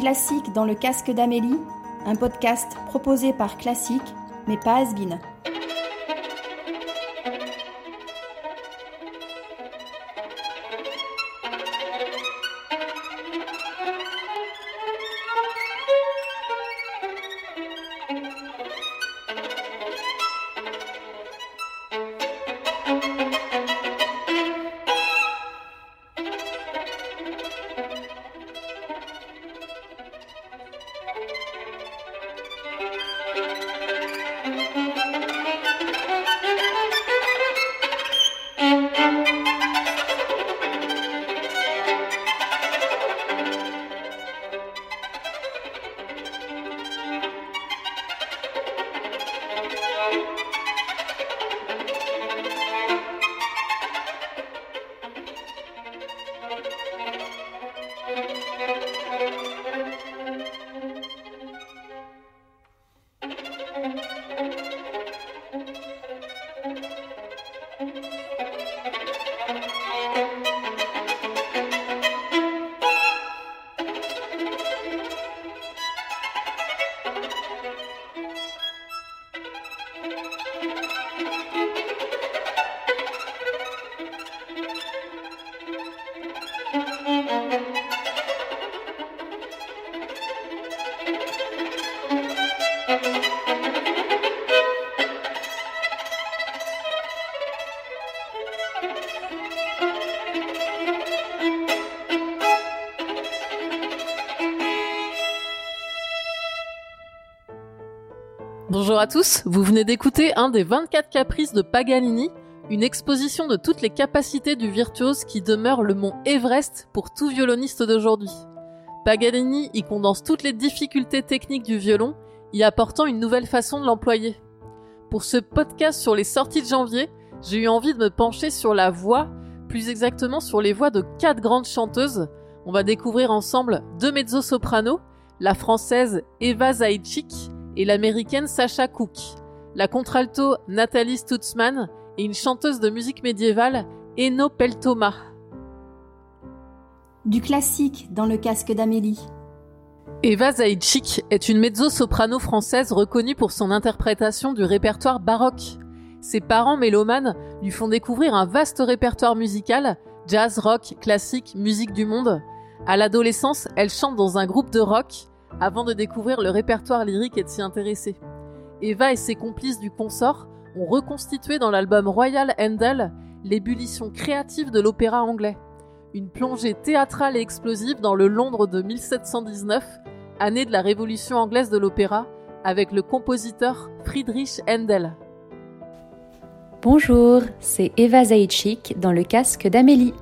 Classique dans le casque d'Amélie, un podcast proposé par Classique, mais pas Asbin. Bonjour à tous, vous venez d'écouter un des 24 caprices de Paganini, une exposition de toutes les capacités du virtuose qui demeure le mont Everest pour tout violoniste d'aujourd'hui. Paganini y condense toutes les difficultés techniques du violon, y apportant une nouvelle façon de l'employer. Pour ce podcast sur les sorties de janvier, j'ai eu envie de me pencher sur la voix, plus exactement sur les voix de quatre grandes chanteuses. On va découvrir ensemble deux mezzo-sopranos, la française Eva Zaitchik et l'américaine Sasha Cook, la contralto Nathalie Stutzman et une chanteuse de musique médiévale Eno Peltoma. Du classique dans le casque d'Amélie. Eva Zaitchik est une mezzo-soprano française reconnue pour son interprétation du répertoire baroque. Ses parents mélomanes lui font découvrir un vaste répertoire musical, jazz, rock, classique, musique du monde. À l'adolescence, elle chante dans un groupe de rock avant de découvrir le répertoire lyrique et de s'y intéresser. Eva et ses complices du consort ont reconstitué dans l'album Royal Handel l'ébullition créative de l'opéra anglais. Une plongée théâtrale et explosive dans le Londres de 1719, année de la révolution anglaise de l'opéra, avec le compositeur Friedrich Handel. Bonjour, c'est Eva Zaitchik dans le casque d'Amélie.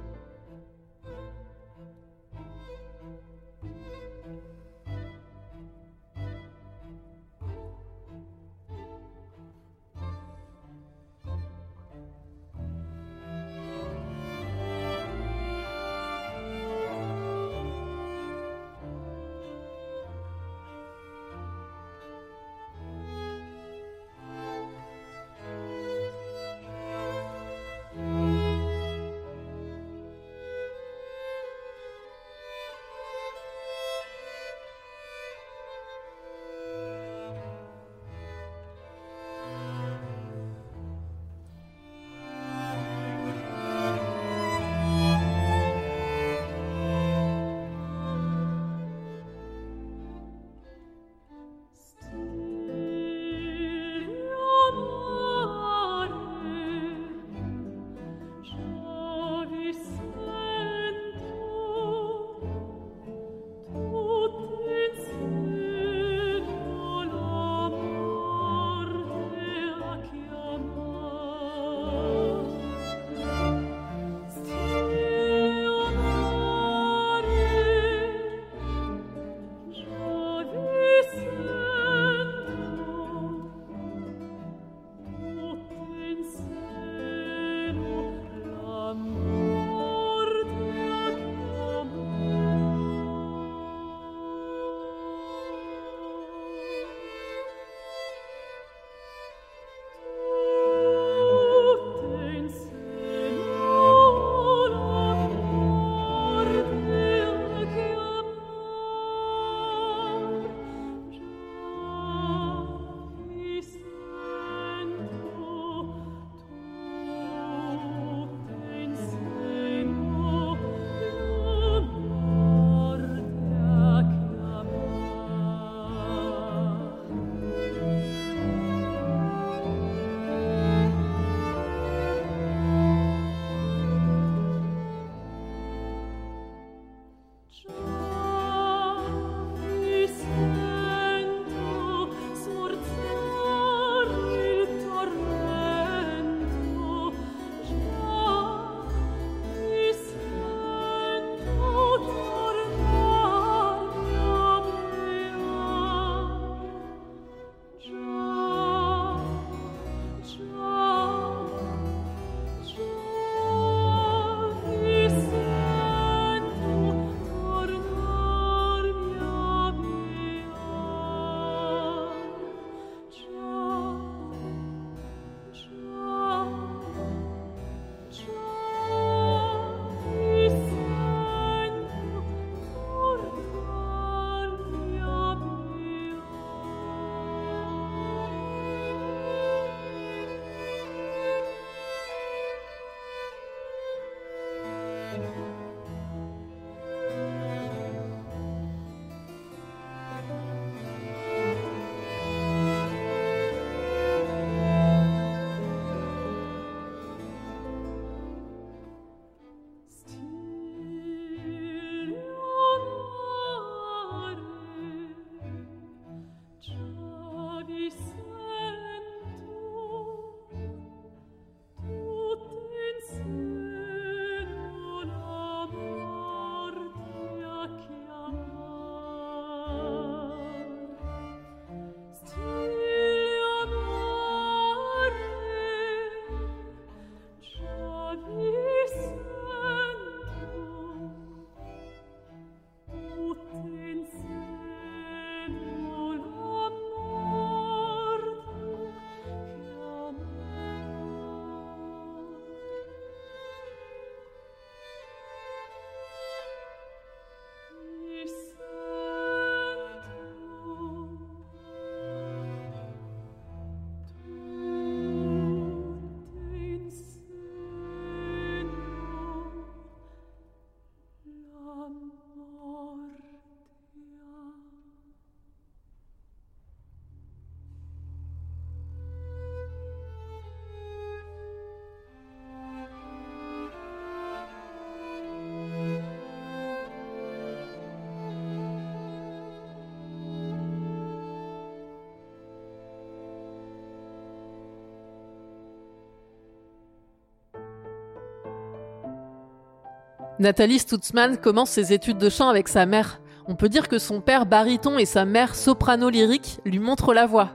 Nathalie Stutzmann commence ses études de chant avec sa mère. On peut dire que son père baryton et sa mère soprano lyrique lui montrent la voix.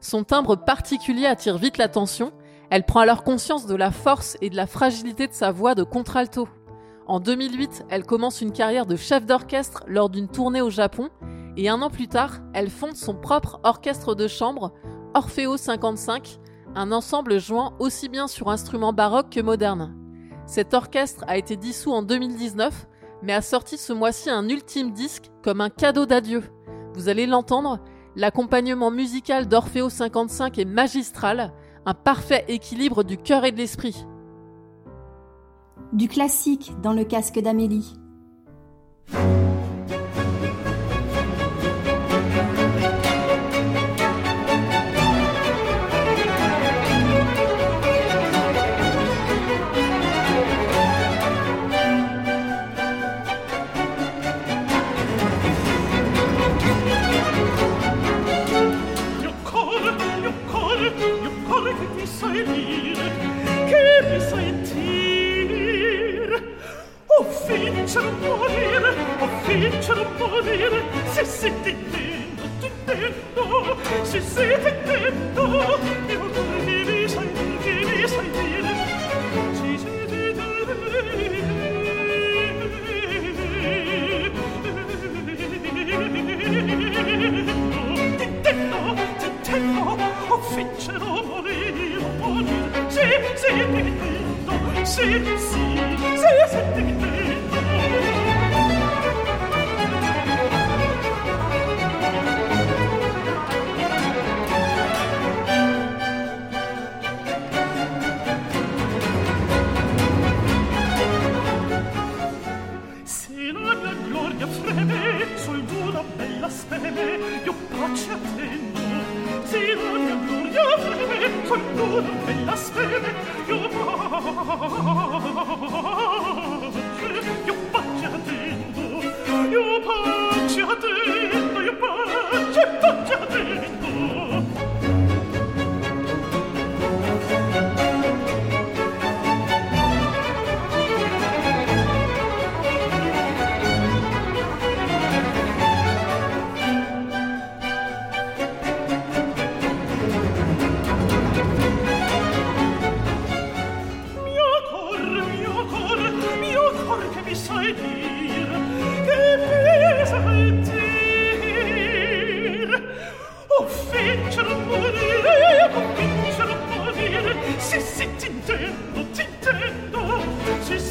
Son timbre particulier attire vite l'attention. Elle prend alors conscience de la force et de la fragilité de sa voix de contralto. En 2008, elle commence une carrière de chef d'orchestre lors d'une tournée au Japon et un an plus tard, elle fonde son propre orchestre de chambre, Orfeo 55, un ensemble jouant aussi bien sur instruments baroques que modernes. Cet orchestre a été dissous en 2019, mais a sorti ce mois-ci un ultime disque comme un cadeau d'adieu. Vous allez l'entendre, l'accompagnement musical d'Orfeo 55 est magistral, un parfait équilibre du cœur et de l'esprit. Du classique dans le casque d'Amélie. cominciano a morire se sentite mia freme sul d'una bella speme io pace attendo si la mia gloria freme sul d'una bella speme io pace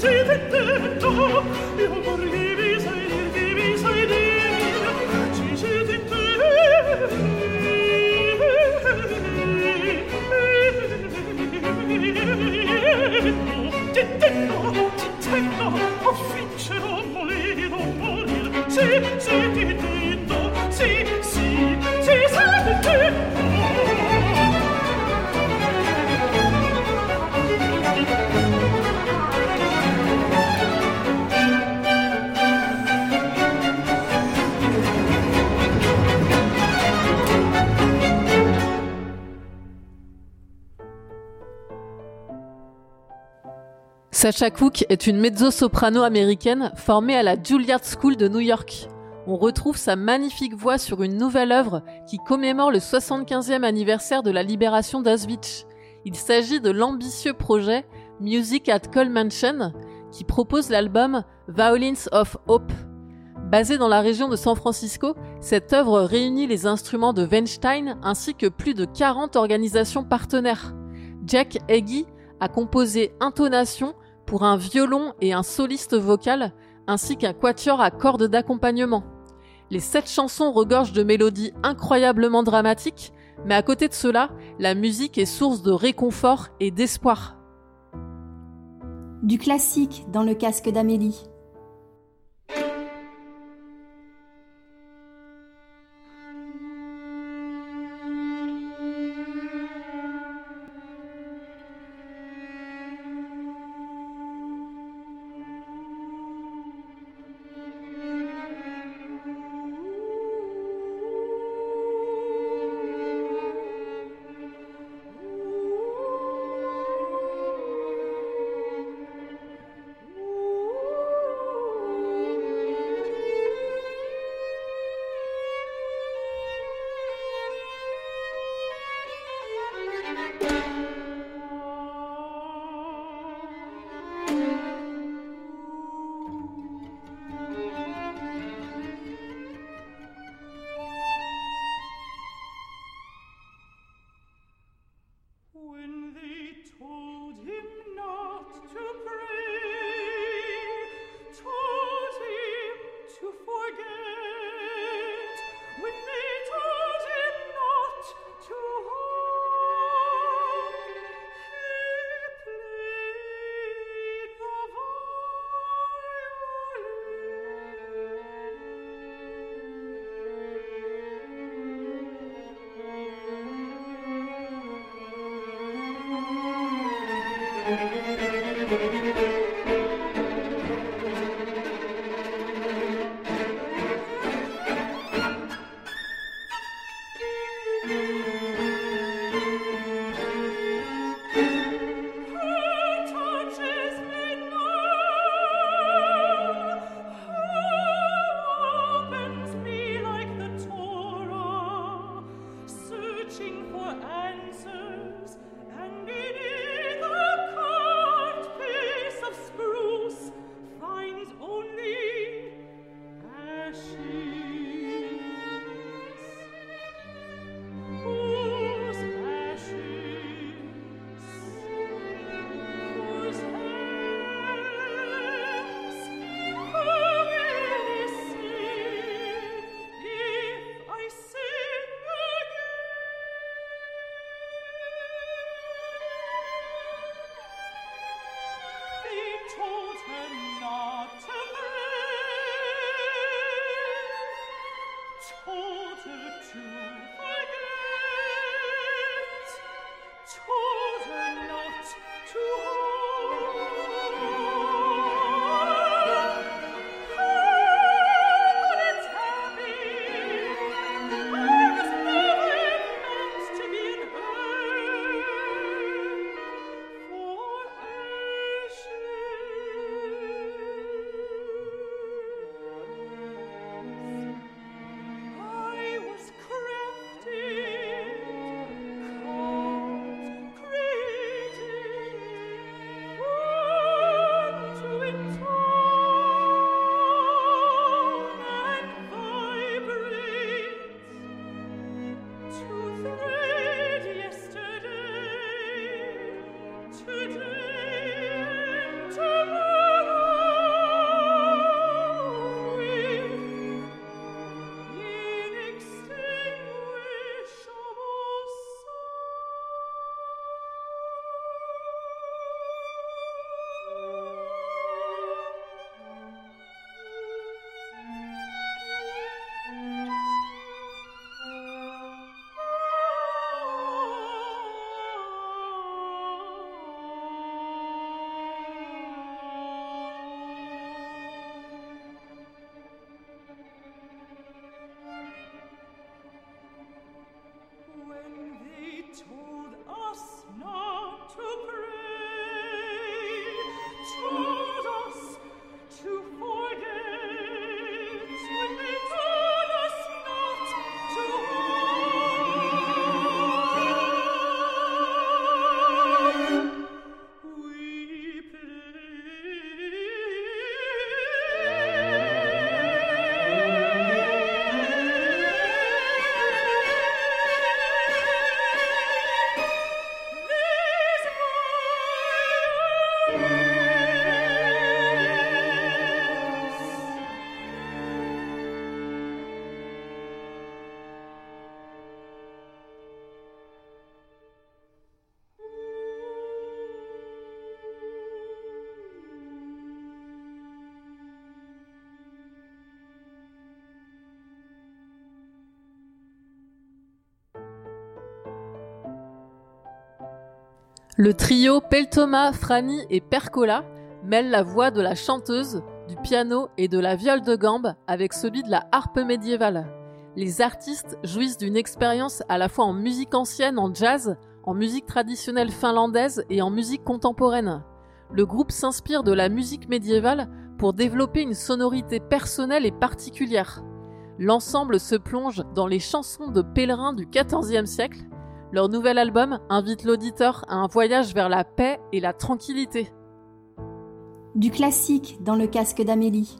si vedetto io morivi Sacha Cook est une mezzo-soprano américaine formée à la Juilliard School de New York. On retrouve sa magnifique voix sur une nouvelle œuvre qui commémore le 75e anniversaire de la libération d'Auschwitz. Il s'agit de l'ambitieux projet Music at Coal Mansion qui propose l'album Violins of Hope. Basé dans la région de San Francisco, cette œuvre réunit les instruments de Weinstein ainsi que plus de 40 organisations partenaires. Jack Heggie a composé Intonation, pour un violon et un soliste vocal, ainsi qu'un quatuor à cordes d'accompagnement. Les sept chansons regorgent de mélodies incroyablement dramatiques, mais à côté de cela, la musique est source de réconfort et d'espoir. Du classique dans le casque d'Amélie. Le trio Peltoma, Frani et Percola mêle la voix de la chanteuse, du piano et de la viole de gambe avec celui de la harpe médiévale. Les artistes jouissent d'une expérience à la fois en musique ancienne, en jazz, en musique traditionnelle finlandaise et en musique contemporaine. Le groupe s'inspire de la musique médiévale pour développer une sonorité personnelle et particulière. L'ensemble se plonge dans les chansons de pèlerins du XIVe siècle leur nouvel album invite l'auditeur à un voyage vers la paix et la tranquillité. Du classique dans le casque d'Amélie.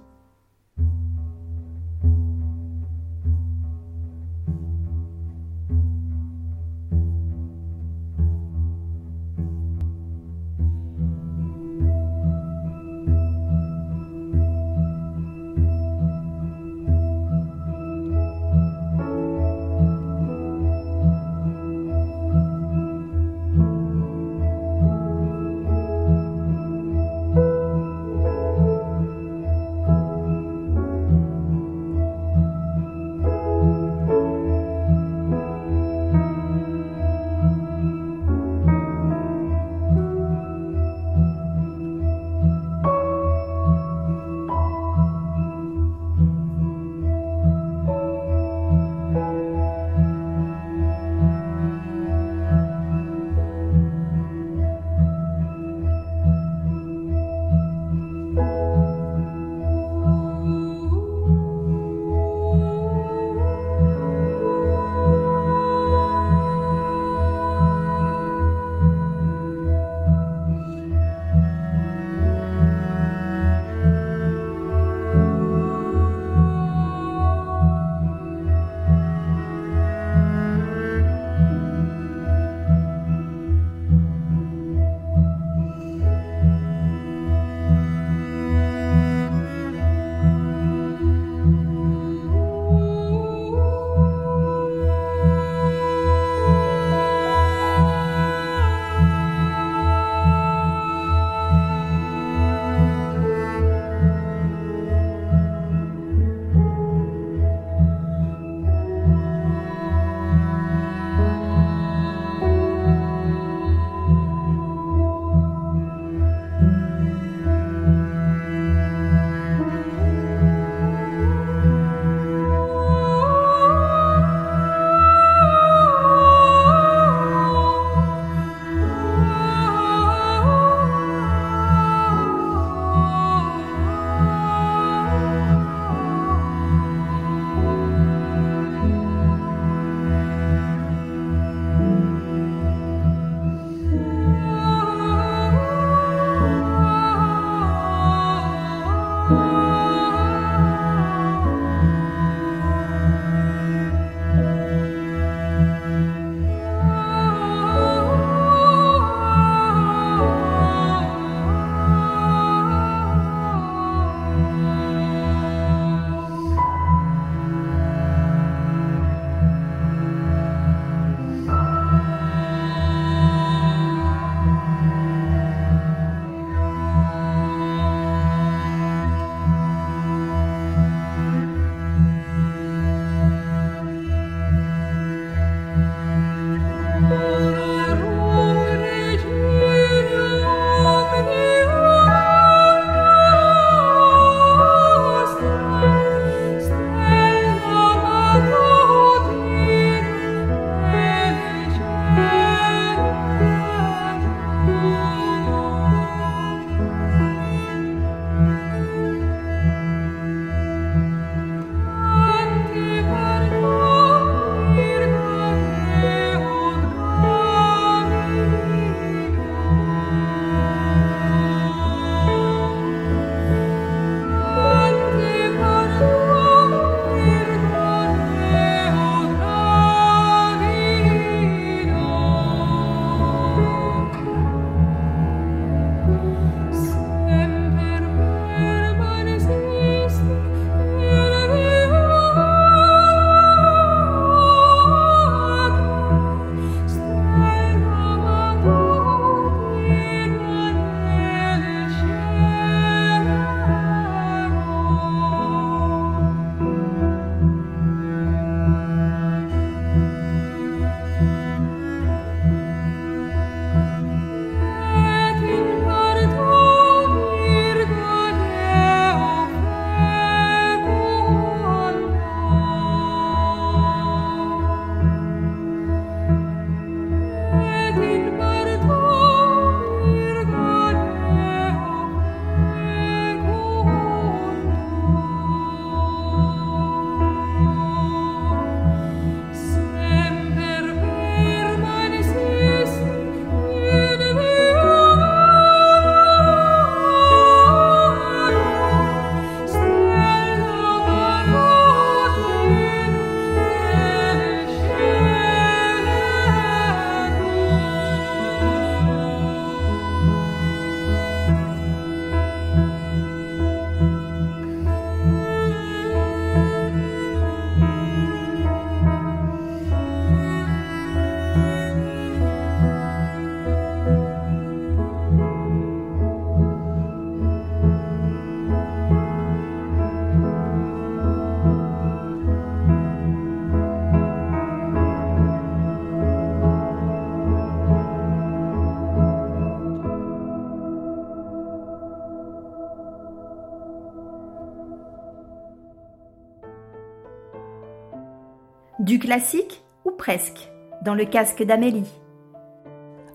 Classique ou presque, dans le casque d'Amélie.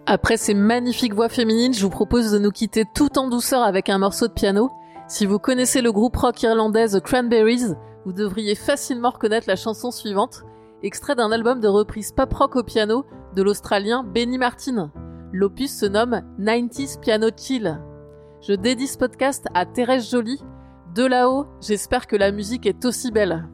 Après ces magnifiques voix féminines, je vous propose de nous quitter tout en douceur avec un morceau de piano. Si vous connaissez le groupe rock irlandais The Cranberries, vous devriez facilement reconnaître la chanson suivante, extrait d'un album de reprise pop rock au piano de l'Australien Benny Martin. L'opus se nomme 90s Piano Chill. Je dédie ce podcast à Thérèse Joly. De là-haut, j'espère que la musique est aussi belle.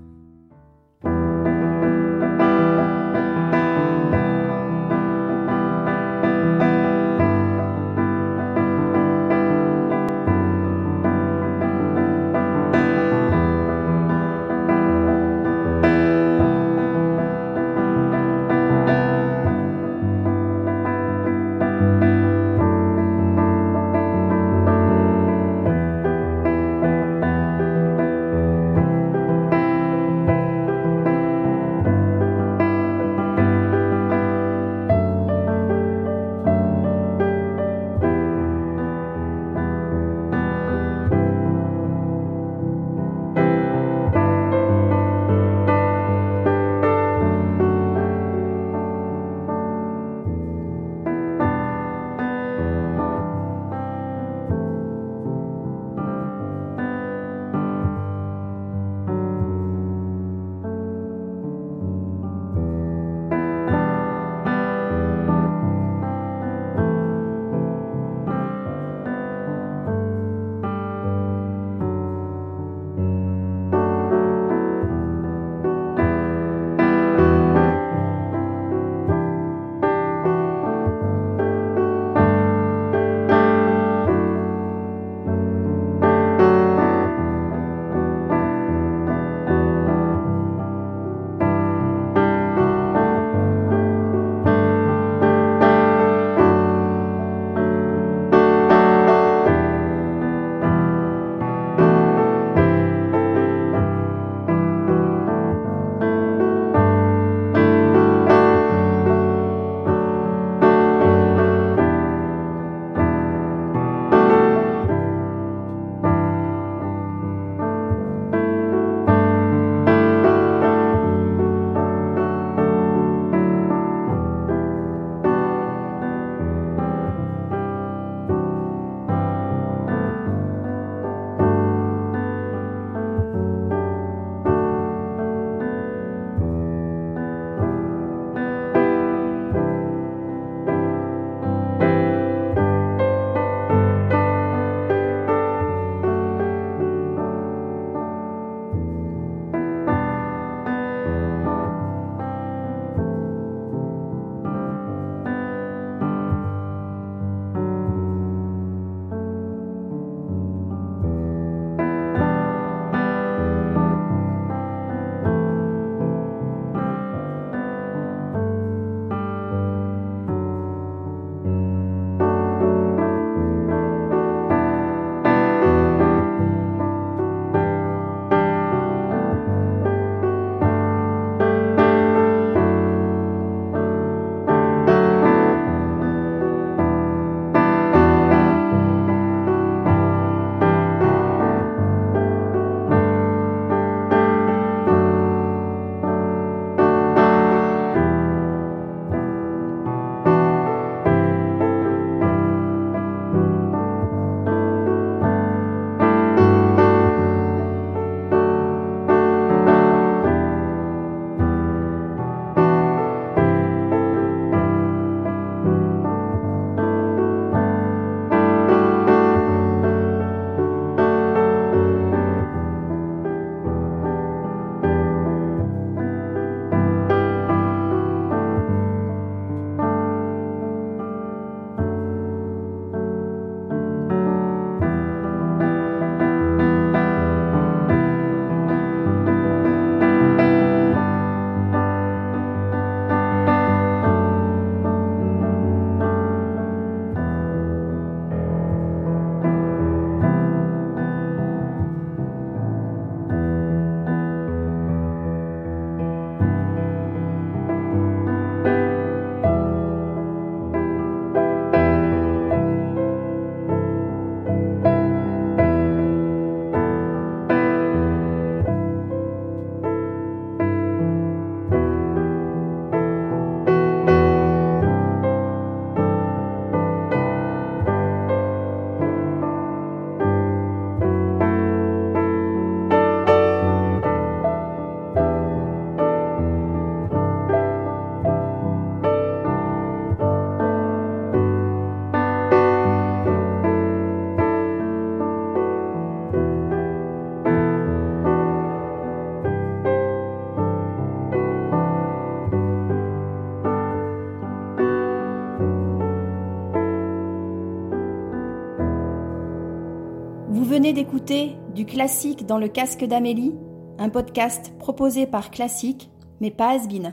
D'écouter Du classique dans le casque d'Amélie, un podcast proposé par Classique, mais pas Asbin.